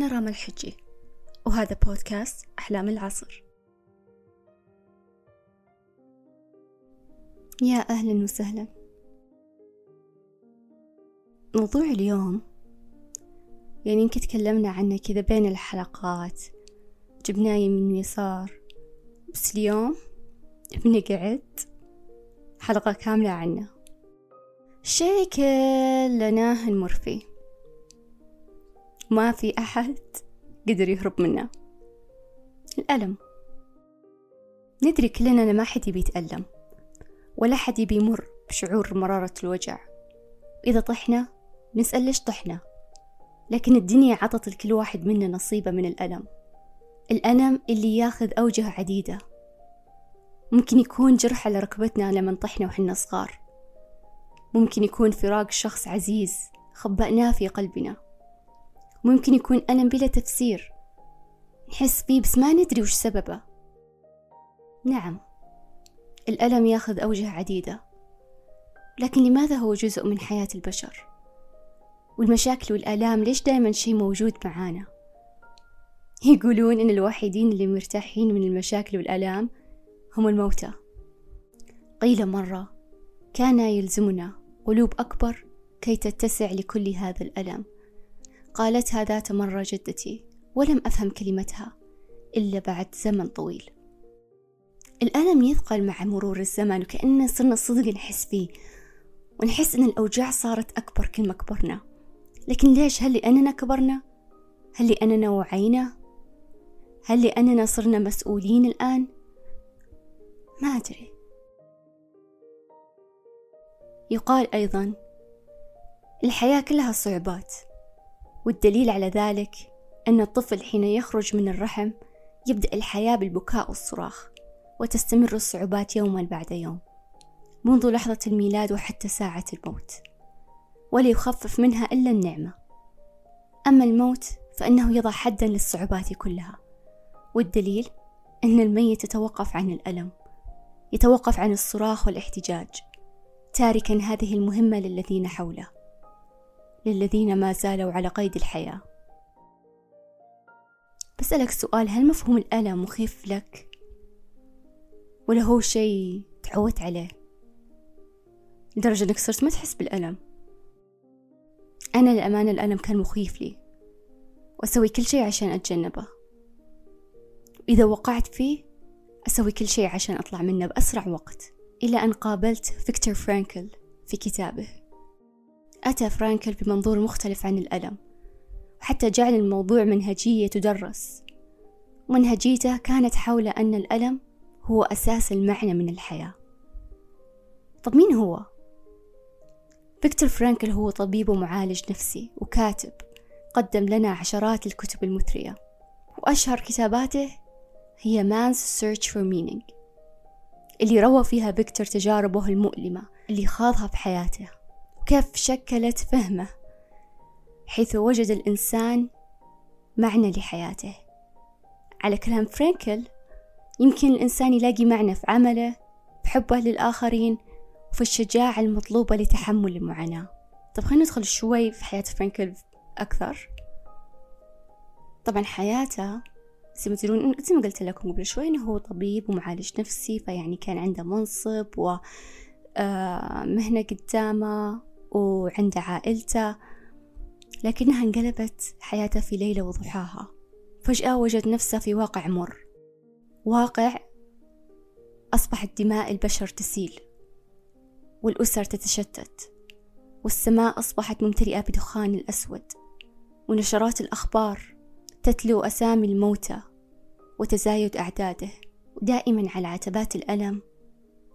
أنا راما الحجي وهذا بودكاست أحلام العصر. يا أهلا وسهلا. موضوع اليوم يعني يمكن تكلمنا عنه كذا بين الحلقات. جبناه يمين ويسار بس اليوم بنقعد حلقة كاملة عنه. شيء كلنا نمر فيه ما في أحد قدر يهرب منه. الألم. ندري كلنا أن ما حد يبي يتألم ولا حد يبي يمر بشعور مرارة الوجع. إذا طحنا نسأل ليش طحنا؟ لكن الدنيا عطت لكل واحد منا نصيبة من الألم. الألم اللي ياخذ أوجه عديدة. ممكن يكون جرح على ركبتنا لما طحنا وحنا صغار. ممكن يكون فراق شخص عزيز خبأناه في قلبنا. ممكن يكون ألم بلا تفسير. نحس فيه بس ما ندري وش سببه. نعم الألم ياخذ أوجه عديدة. لكن لماذا هو جزء من حياة البشر؟ والمشاكل والآلام ليش دائما شي موجود معانا؟ يقولون إن الوحيدين اللي مرتاحين من المشاكل والآلام هم الموتى. قيل مرة كان يلزمنا قلوب أكبر كي تتسع لكل هذا الألم. قالتها ذات مرة جدتي ولم أفهم كلمتها إلا بعد زمن طويل الألم يثقل مع مرور الزمن وكأننا صرنا صدق نحس فيه ونحس إن الأوجاع صارت أكبر كل ما كبرنا لكن ليش هل لأننا كبرنا؟ هل لأننا وعينا؟ هل لأننا صرنا مسؤولين الآن؟ ما أدري يقال أيضا الحياة كلها صعوبات والدليل على ذلك أن الطفل حين يخرج من الرحم يبدأ الحياة بالبكاء والصراخ وتستمر الصعوبات يوما بعد يوم منذ لحظة الميلاد وحتى ساعة الموت ولا يخفف منها إلا النعمة. أما الموت فإنه يضع حدا للصعوبات كلها والدليل أن الميت يتوقف عن الألم يتوقف عن الصراخ والاحتجاج تاركا هذه المهمة للذين حوله. للذين ما زالوا على قيد الحياة. بسألك سؤال هل مفهوم الألم مخيف لك؟ ولا هو شيء تعودت عليه؟ لدرجة أنك صرت ما تحس بالألم. أنا للأمانة الألم كان مخيف لي. وأسوي كل شيء عشان أتجنبه. وإذا وقعت فيه أسوي كل شيء عشان أطلع منه بأسرع وقت. إلى أن قابلت فيكتور فرانكل في كتابه. أتى فرانكل بمنظور مختلف عن الألم وحتى جعل الموضوع منهجية تدرس. منهجيته كانت حول أن الألم هو أساس المعنى من الحياة. طب مين هو؟ فيكتور فرانكل هو طبيب ومعالج نفسي وكاتب قدم لنا عشرات الكتب المثرية وأشهر كتاباته هي Man's Search for Meaning اللي روى فيها فيكتور تجاربه المؤلمة اللي خاضها في حياته وكيف شكلت فهمه حيث وجد الإنسان معنى لحياته. على كلام فرانكل يمكن الإنسان يلاقي معنى في عمله بحبه للآخرين وفي الشجاعة المطلوبة لتحمل المعاناة. طب خلينا ندخل شوي في حياة فرانكل أكثر. طبعا حياته زي ما تدرون زي ما قلت لكم قبل شوي إنه هو طبيب ومعالج نفسي فيعني كان عنده منصب ومهنة آه، قدامه وعنده عائلته لكنها انقلبت حياته في ليلة وضحاها. فجأة وجد نفسه في واقع مر. واقع أصبحت دماء البشر تسيل والأسر تتشتت والسماء أصبحت ممتلئة بدخان الأسود ونشرات الأخبار تتلو أسامي الموتى وتزايد أعداده. ودائما على عتبات الألم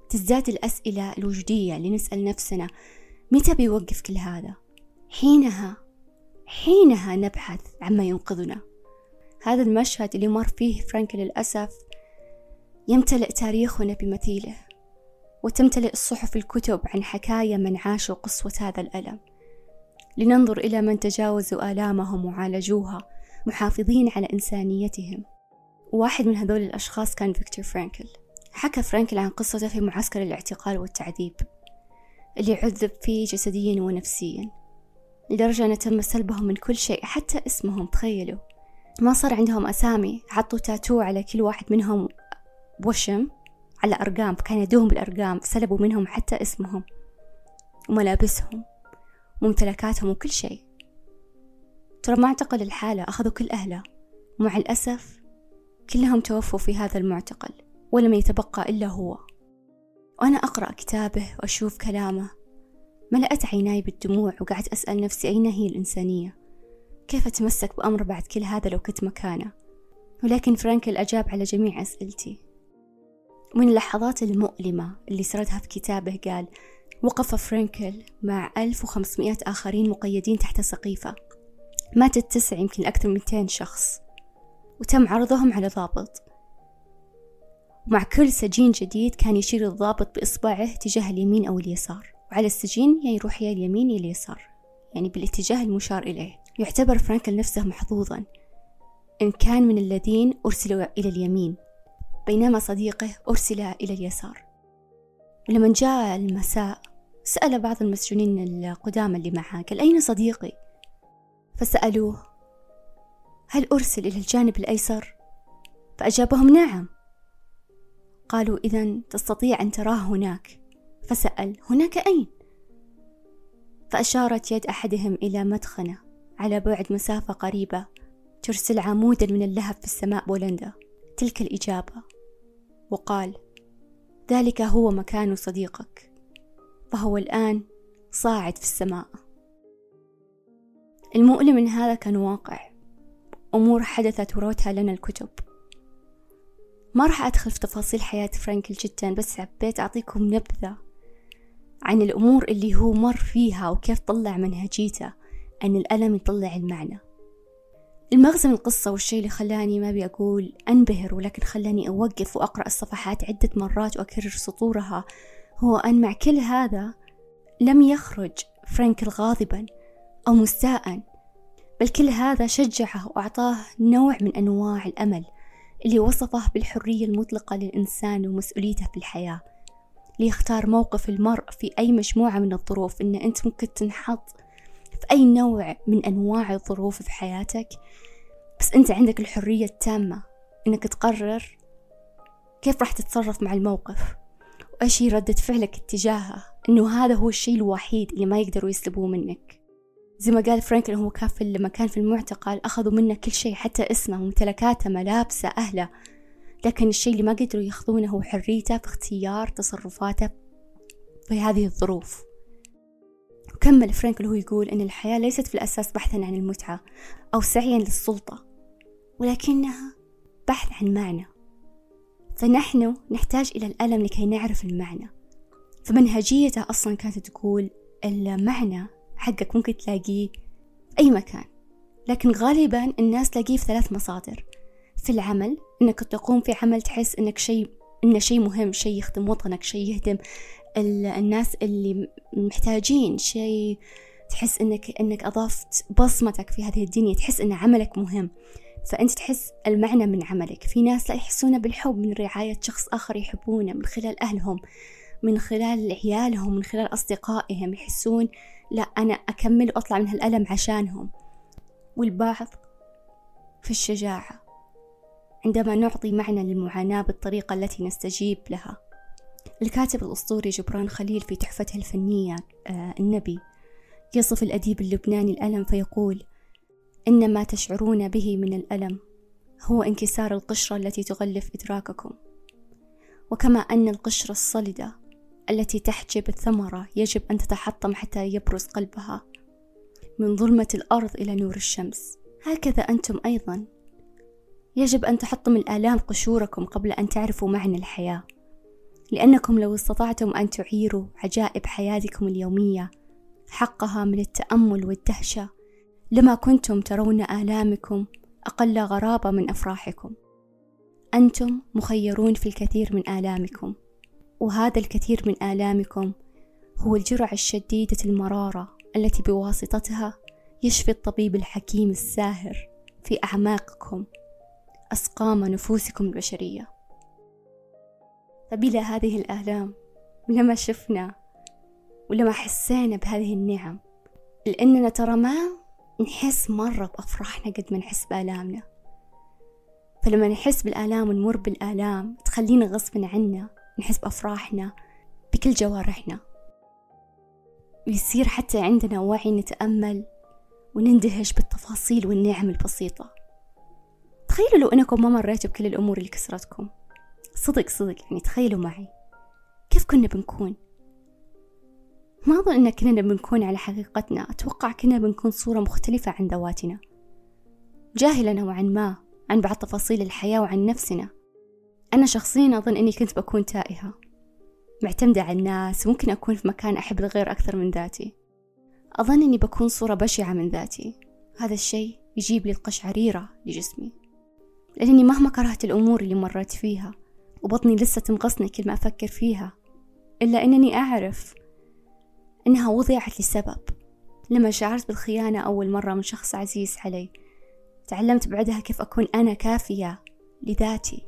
تزداد الأسئلة الوجودية لنسأل نفسنا متى بيوقف كل هذا؟ حينها حينها نبحث عما ينقذنا. هذا المشهد اللي مر فيه فرانكل للأسف يمتلئ تاريخنا بمثيله وتمتلئ الصحف الكتب عن حكايا من عاشوا قسوة هذا الألم. لننظر إلى من تجاوزوا آلامهم وعالجوها محافظين على إنسانيتهم. واحد من هذول الأشخاص كان فيكتور فرانكل. حكى فرانكل عن قصته في معسكر الاعتقال والتعذيب. اللي عذب فيه جسديا ونفسيا لدرجة أن تم سلبهم من كل شيء حتى اسمهم تخيلوا. ما صار عندهم أسامي حطوا تاتو على كل واحد منهم بوشم على أرقام كان يدوهم بالأرقام سلبوا منهم حتى اسمهم وملابسهم وممتلكاتهم وكل شيء. ترى ما اعتقل الحالة أخذوا كل أهله. ومع الأسف كلهم توفوا في هذا المعتقل ولم يتبقى إلا هو. وأنا أقرأ كتابه وأشوف كلامه. ملأت عيناي بالدموع وقعدت أسأل نفسي أين هي الإنسانية؟ كيف أتمسك بأمر بعد كل هذا لو كنت مكانه؟ ولكن فرانكل أجاب على جميع أسئلتي. من اللحظات المؤلمة اللي سردها في كتابه قال وقف فرانكل مع 1500 آخرين مقيدين تحت سقيفة. ماتت تسع يمكن أكثر من 200 شخص. وتم عرضهم على ضابط. ومع كل سجين جديد كان يشير الضابط بإصبعه تجاه اليمين أو اليسار. وعلى السجين يا يروح يا اليمين يا اليسار. يعني بالاتجاه المشار إليه. يعتبر فرانكل نفسه محظوظا. إن كان من الذين أرسلوا إلى اليمين. بينما صديقه أرسل إلى اليسار. ولما جاء المساء سأل بعض المسجونين القدامى اللي معاه قال أين صديقي؟ فسألوه هل أرسل إلى الجانب الأيسر؟ فأجابهم نعم. قالوا إذا تستطيع أن تراه هناك. فسأل هناك أين؟ فأشارت يد أحدهم إلى مدخنة على بعد مسافة قريبة ترسل عمودا من اللهب في السماء بولندا. تلك الإجابة. وقال ذلك هو مكان صديقك فهو الآن صاعد في السماء. المؤلم من هذا كان واقع. أمور حدثت وروتها لنا الكتب. ما راح أدخل في تفاصيل حياة فرانكل جدا بس حبيت أعطيكم نبذة عن الأمور اللي هو مر فيها وكيف طلع منهجيته أن الألم يطلع المعنى. المغزى من القصة والشيء اللي خلاني ما أبي أنبهر ولكن خلاني أوقف وأقرأ الصفحات عدة مرات وأكرر سطورها هو أن مع كل هذا لم يخرج فرانكل غاضبا أو مستاء بل كل هذا شجعه وأعطاه نوع من أنواع الأمل. اللي وصفه بالحرية المطلقة للإنسان ومسؤوليته في الحياة ليختار موقف المرء في أي مجموعة من الظروف إن أنت ممكن تنحط في أي نوع من أنواع الظروف في حياتك بس أنت عندك الحرية التامة إنك تقرر كيف راح تتصرف مع الموقف. وإيش هي ردة فعلك اتجاهه إنه هذا هو الشيء الوحيد اللي ما يقدروا يسلبوه منك. زي ما قال فرانكلين هو كان في لما كان في المعتقل أخذوا منه كل شيء حتى اسمه ممتلكاته ملابسه أهله. لكن الشيء اللي ما قدروا ياخذونه هو حريته في اختيار تصرفاته في هذه الظروف. وكمل فرانكل هو يقول أن الحياة ليست في الأساس بحثا عن المتعة أو سعيا للسلطة ولكنها بحث عن معنى. فنحن نحتاج إلى الألم لكي نعرف المعنى. فمنهجيته أصلا كانت تقول المعنى حقك ممكن تلاقيه في أي مكان. لكن غالبا الناس تلاقيه في ثلاث مصادر. في العمل إنك تقوم في عمل تحس إنك شيء إنه شيء مهم شيء يخدم وطنك شيء يهدم الناس اللي محتاجين شيء. تحس إنك إنك أضفت بصمتك في هذه الدنيا. تحس إن عملك مهم. فأنت تحس المعنى من عملك. في ناس لا يحسون بالحب من رعاية شخص آخر يحبونه من خلال أهلهم من خلال عيالهم من خلال أصدقائهم. يحسون لا أنا أكمل وأطلع من هالألم عشانهم. والبعض في الشجاعة عندما نعطي معنى للمعاناة بالطريقة التي نستجيب لها. الكاتب الأسطوري جبران خليل في تحفته الفنية آه النبي يصف الأديب اللبناني الألم فيقول إن ما تشعرون به من الألم هو انكسار القشرة التي تغلف إدراككم. وكما أن القشرة الصلدة التي تحجب الثمرة يجب أن تتحطم حتى يبرز قلبها. من ظلمة الأرض إلى نور الشمس. هكذا أنتم أيضا. يجب أن تحطم الآلام قشوركم قبل أن تعرفوا معنى الحياة. لأنكم لو استطعتم أن تعيروا عجائب حياتكم اليومية حقها من التأمل والدهشة. لما كنتم ترون آلامكم أقل غرابة من أفراحكم. أنتم مخيرون في الكثير من آلامكم. وهذا الكثير من آلامكم هو الجرعة الشديدة المرارة التي بواسطتها يشفي الطبيب الحكيم الساهر في أعماقكم أسقام نفوسكم البشرية. فبلا هذه الآلام لما شفنا ولما حسينا بهذه النعم لأننا ترى ما نحس مرة بأفراحنا قد ما نحس بآلامنا. فلما نحس بالآلام ونمر بالآلام تخلينا غصب عنا نحس بأفراحنا بكل جوارحنا. ويصير حتى عندنا وعي نتأمل ونندهش بالتفاصيل والنعم البسيطة. تخيلوا لو أنكم ما مريتوا بكل الأمور اللي كسرتكم. صدق صدق يعني تخيلوا معي. كيف كنا بنكون؟ ما أظن أن كنا بنكون على حقيقتنا. أتوقع كنا بنكون صورة مختلفة عن ذواتنا. جاهلة نوعا ما عن بعض تفاصيل الحياة وعن نفسنا. أنا شخصيا أظن أني كنت بكون تائهة معتمدة على الناس ممكن أكون في مكان أحب الغير أكثر من ذاتي. أظن أني بكون صورة بشعة من ذاتي. هذا الشيء يجيب لي القشعريرة لجسمي. لأني مهما كرهت الأمور اللي مريت فيها وبطني لسه تنقصني كل ما أفكر فيها إلا أنني أعرف إنها وضعت لسبب لما شعرت بالخيانة أول مرة من شخص عزيز علي تعلمت بعدها كيف أكون أنا كافية لذاتي.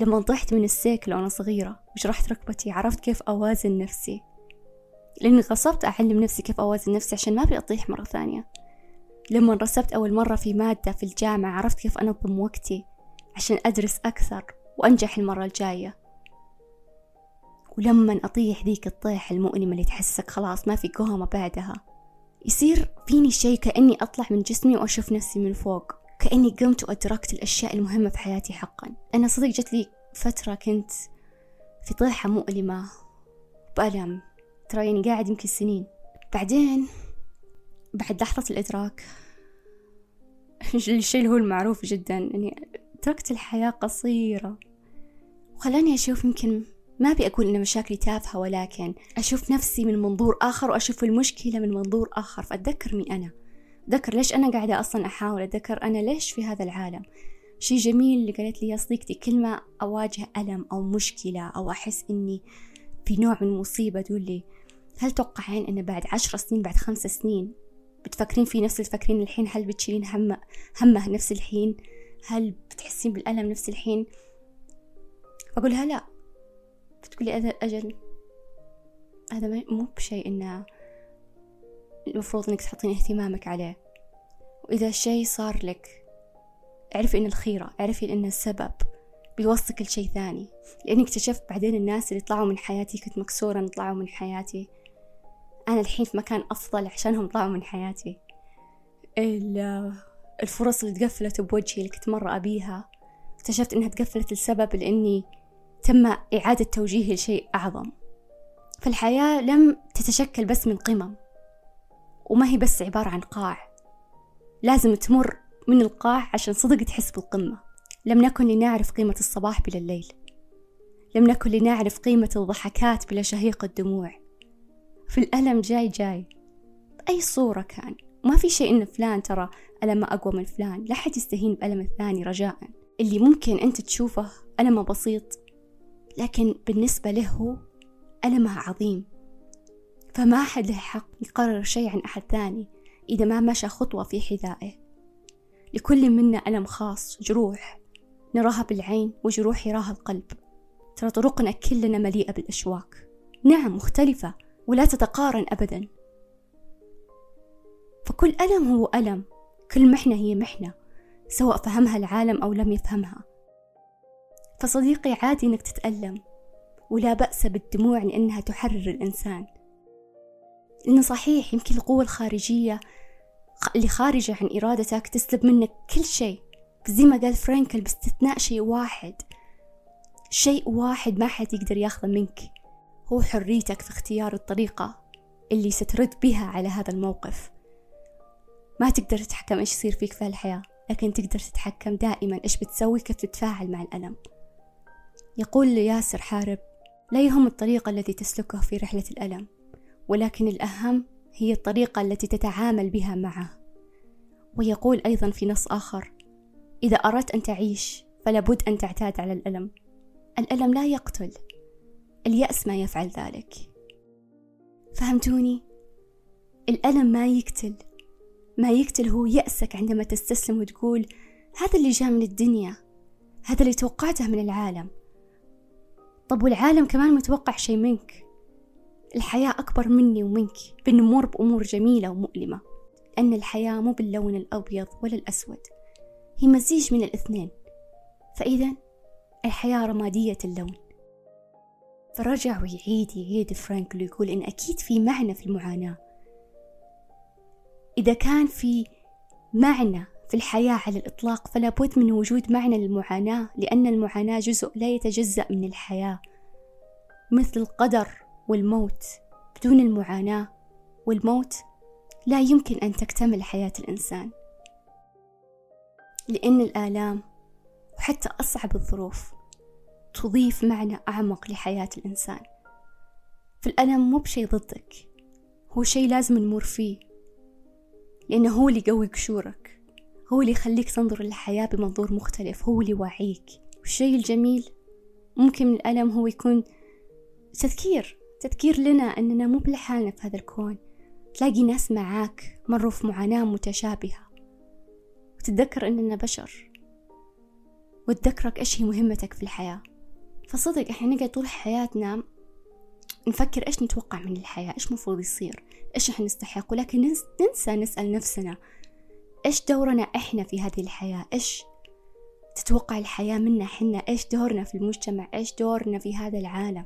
لما طحت من السيكل وأنا صغيرة وجرحت ركبتي عرفت كيف أوازن نفسي. لأني غصبت أعلم نفسي كيف أوازن نفسي عشان ما أبي أطيح مرة ثانية. لما رسبت أول مرة في مادة في الجامعة عرفت كيف أنظم وقتي عشان أدرس أكثر وأنجح المرة الجاية. ولما أطيح ذيك الطيحة المؤلمة اللي تحسك خلاص ما في قومة بعدها يصير فيني شيء كأني أطلع من جسمي وأشوف نفسي من فوق. كأني قمت وأدركت الأشياء المهمة في حياتي حقا. أنا صدق جت لي فترة كنت في طيحة مؤلمة بألم. ترى يعني قاعد يمكن سنين. بعدين بعد لحظة الإدراك الشيء اللي هو المعروف جدا أني تركت الحياة قصيرة. وخلاني أشوف يمكن ما أبي أقول إن مشاكلي تافهة ولكن أشوف نفسي من منظور آخر وأشوف المشكلة من منظور آخر. فأتذكر مين أنا. أتذكر ليش أنا قاعدة أصلا أحاول أتذكر أنا ليش في هذا العالم. شي جميل اللي قالت لي يا صديقتي كل ما أواجه ألم أو مشكلة أو أحس إني في نوع من مصيبة تقول لي هل توقعين إن بعد عشر سنين بعد خمس سنين بتفكرين في نفس الفكرين الحين؟ هل بتشيلين همه همه نفس الحين؟ هل بتحسين بالألم نفس الحين؟ أقولها لا. بتقولي أجل. هذا مو بشيء إنه المفروض إنك تحطين اهتمامك عليه. وإذا الشيء صار لك اعرفي إن الخيرة اعرفي إن السبب بيوصلك لشيء ثاني. لأني اكتشفت بعدين الناس اللي طلعوا من حياتي كنت مكسورة إن طلعوا من حياتي. أنا الحين في مكان أفضل عشانهم طلعوا من حياتي. الفرص اللي تقفلت بوجهي اللي كنت مرة أبيها اكتشفت إنها تقفلت لسبب لأني تم إعادة توجيهي لشيء أعظم. فالحياة لم تتشكل بس من قمم. وما هي بس عبارة عن قاع. لازم تمر من القاع عشان صدق تحس بالقمة. لم نكن لنعرف قيمة الصباح بلا الليل. لم نكن لنعرف قيمة الضحكات بلا شهيق الدموع. في الألم جاي جاي. بأي صورة كان. ما في شيء إن فلان ترى ألمه أقوى من فلان. لا حد يستهين بألم الثاني رجاء. اللي ممكن أنت تشوفه ألمه بسيط لكن بالنسبة له ألمه عظيم. فما أحد له حق يقرر شيء عن أحد ثاني إذا ما مشى خطوة في حذائه. لكل منا ألم خاص جروح. نراها بالعين وجروح يراها القلب. ترى طرقنا كلنا مليئة بالأشواك. نعم مختلفة ولا تتقارن أبدا. فكل ألم هو ألم. كل محنة هي محنة سواء فهمها العالم أو لم يفهمها. فصديقي عادي إنك تتألم ولا بأس بالدموع لأنها تحرر الإنسان. إنه صحيح يمكن القوة الخارجية اللي خارجة عن إرادتك تسلب منك كل شيء. بس زي ما قال فرانكل باستثناء شيء واحد. شيء واحد ما حد يقدر ياخذه منك. هو حريتك في اختيار الطريقة اللي سترد بها على هذا الموقف. ما تقدر تتحكم إيش يصير فيك في الحياة لكن تقدر تتحكم دائما إيش بتسوي كيف تتفاعل مع الألم. يقول ياسر حارب لا يهم الطريقة التي تسلكه في رحلة الألم. ولكن الأهم هي الطريقة التي تتعامل بها معه. ويقول أيضا في نص آخر إذا أردت أن تعيش فلا بد أن تعتاد على الألم. الألم لا يقتل اليأس ما يفعل ذلك. فهمتوني؟ الألم ما يقتل ما يقتل هو يأسك عندما تستسلم وتقول هذا اللي جاء من الدنيا هذا اللي توقعته من العالم. طب والعالم كمان متوقع شيء منك. الحياة أكبر مني ومنك بنمر بأمور جميلة ومؤلمة لأن الحياة مو باللون الأبيض ولا الأسود هي مزيج من الاثنين. فإذا الحياة رمادية اللون. فرجع ويعيد يعيد فرانكل ويقول إن أكيد في معنى في المعاناة. إذا كان في معنى في الحياة على الإطلاق فلا بد من وجود معنى للمعاناة لأن المعاناة جزء لا يتجزأ من الحياة. مثل القدر والموت بدون المعاناة والموت لا يمكن أن تكتمل حياة الإنسان. لأن الآلام وحتى أصعب الظروف تضيف معنى أعمق لحياة الإنسان. فالألم مو بشي ضدك هو شي لازم نمر فيه لأنه هو اللي يقوي قشورك هو اللي يخليك تنظر للحياة بمنظور مختلف هو اللي يوعيك. والشي الجميل ممكن من الألم هو يكون تذكير تذكير لنا أننا مو بلحالنا في هذا الكون. تلاقي ناس معاك مروا في معاناة متشابهة. وتتذكر أننا بشر. وتذكرك إيش هي مهمتك في الحياة. فصدق إحنا نقعد طول حياتنا نفكر إيش نتوقع من الحياة إيش مفروض يصير إيش إحنا نستحق. ولكن ننسى نسأل نفسنا إيش دورنا إحنا في هذه الحياة؟ إيش تتوقع الحياة منا حنا إيش دورنا في المجتمع؟ إيش دورنا في هذا العالم؟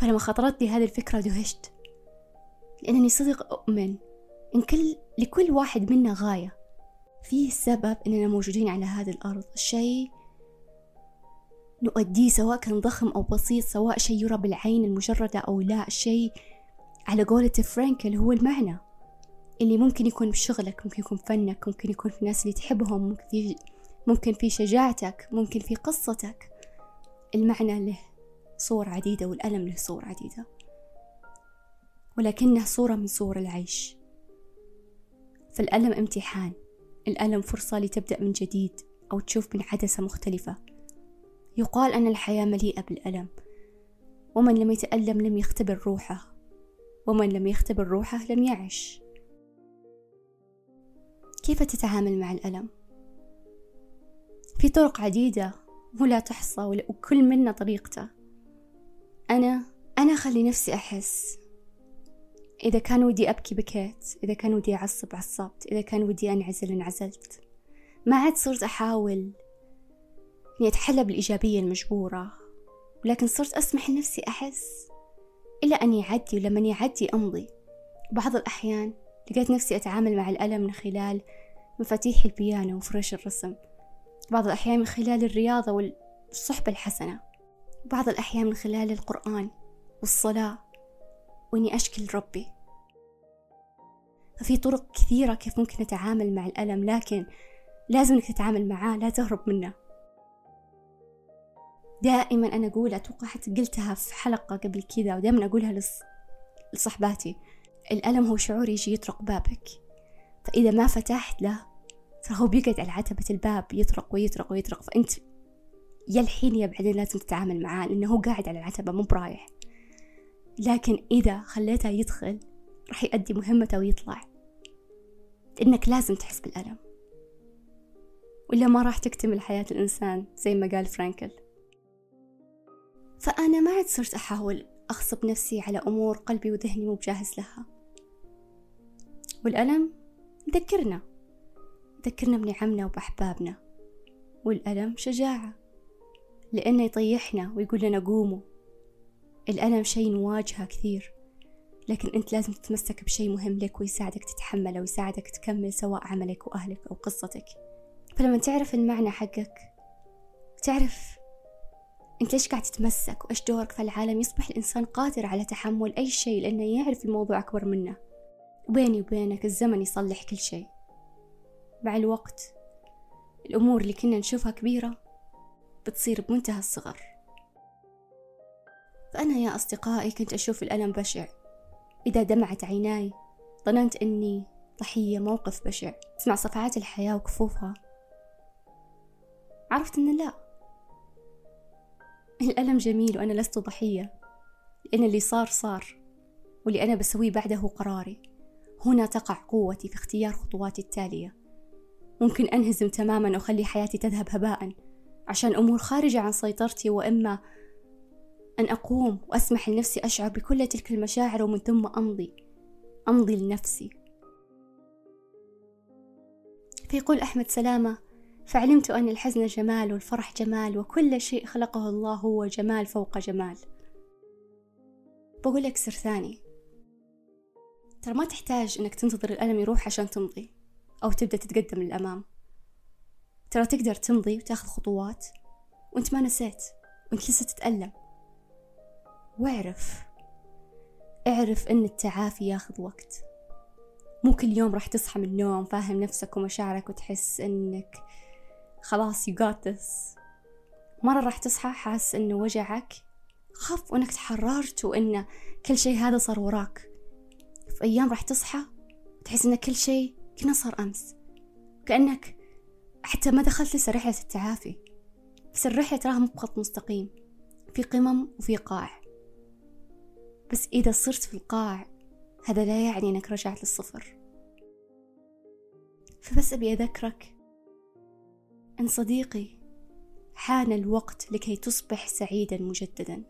فلما خطرت لي هذه الفكرة دهشت. لأنني صدق أؤمن إن كل لكل واحد منا غاية. فيه سبب إننا موجودين على هذه الأرض. الشيء نؤديه سواء كان ضخم أو بسيط سواء شيء يرى بالعين المجردة أو لا. الشيء على قولة فرانكل هو المعنى اللي ممكن يكون بشغلك ممكن يكون فنك ممكن يكون في الناس اللي تحبهم ممكن في, ممكن في شجاعتك ممكن في قصتك. المعنى له. صور عديدة والألم له صور عديدة. ولكنه صورة من صور العيش. فالألم امتحان. الألم فرصة لتبدأ من جديد أو تشوف من عدسة مختلفة. يقال أن الحياة مليئة بالألم. ومن لم يتألم لم يختبر روحه. ومن لم يختبر روحه لم يعش. كيف تتعامل مع الألم؟ في طرق عديدة. ولا تحصى. وكل منا طريقته. أنا أنا أخلي نفسي أحس. إذا كان ودي أبكي بكيت إذا كان ودي أعصب عصبت إذا كان ودي أنعزل انعزلت. ما عاد صرت أحاول إني أتحلى بالإيجابية المجبورة ولكن صرت أسمح لنفسي أحس. إلى أن يعدي ولما يعدي أمضي. بعض الأحيان لقيت نفسي أتعامل مع الألم من خلال مفاتيح البيانو وفرش الرسم. بعض الأحيان من خلال الرياضة والصحبة الحسنة. بعض الأحيان من خلال القرآن والصلاة وإني أشكي لربي ففي طرق كثيرة كيف ممكن نتعامل مع الألم لكن لازم إنك تتعامل معاه لا تهرب منه. دائما أنا أقول أتوقع حتى قلتها في حلقة قبل كذا ودائما أقولها لص... لصحباتي الألم هو شعور يجي يطرق بابك. فإذا ما فتحت له ترى هو بيقعد على عتبة الباب يطرق ويطرق ويطرق. فأنت يا الحين يا بعدين لازم تتعامل معاه لأنه هو قاعد على العتبة مو برايح. لكن إذا خليته يدخل راح يؤدي مهمته ويطلع. إنك لازم تحس بالألم. ولا ما راح تكتمل حياة الإنسان زي ما قال فرانكل. فأنا ما عاد صرت أحاول أغصب نفسي على أمور قلبي وذهني مو بجاهز لها. والألم ذكرنا. ذكرنا بنعمنا وبأحبابنا. والألم شجاعة. لأنه يطيحنا ويقول لنا قوموا. الألم شيء نواجهه كثير لكن أنت لازم تتمسك بشيء مهم لك ويساعدك تتحمله ويساعدك تكمل سواء عملك وأهلك أو قصتك. فلما تعرف المعنى حقك تعرف أنت ليش قاعد تتمسك وإيش دورك في العالم يصبح الإنسان قادر على تحمل أي شيء لأنه يعرف الموضوع أكبر منه. وبيني وبينك الزمن يصلح كل شيء. مع الوقت الأمور اللي كنا نشوفها كبيرة بتصير بمنتهى الصغر. فأنا يا أصدقائي كنت أشوف الألم بشع. إذا دمعت عيناي ظننت أني ضحية موقف بشع. تسمع صفعات الحياة وكفوفها. عرفت أن لا. الألم جميل وأنا لست ضحية لأن اللي صار صار واللي أنا بسويه بعده قراري. هنا تقع قوتي في اختيار خطواتي التالية. ممكن أنهزم تماما وأخلي حياتي تذهب هباء. عشان أمور خارجة عن سيطرتي وإما أن أقوم وأسمح لنفسي أشعر بكل تلك المشاعر ومن ثم أمضي أمضي لنفسي. فيقول أحمد سلامة فعلمت أن الحزن جمال والفرح جمال وكل شيء خلقه الله هو جمال فوق جمال. بقول لك سر ثاني ترى ما تحتاج إنك تنتظر الألم يروح عشان تمضي أو تبدأ تتقدم للأمام. ترى تقدر تمضي وتاخذ خطوات. وانت ما نسيت وانت لسه تتألم. واعرف. اعرف ان التعافي ياخذ وقت. مو كل يوم راح تصحى من النوم فاهم نفسك ومشاعرك وتحس انك خلاص you got this. مرة راح تصحى حاس إنه وجعك خف وإنك تحررت وإن كل شيء هذا صار وراك. في أيام راح تصحى تحس إن كل شيء كنا صار أمس. كأنك حتى ما دخلت لسه رحلة التعافي. بس الرحلة تراها مو بخط مستقيم في قمم وفي قاع. بس إذا صرت في القاع هذا لا يعني أنك رجعت للصفر. فبس أبي أذكرك أن صديقي حان الوقت لكي تصبح سعيدا مجددا.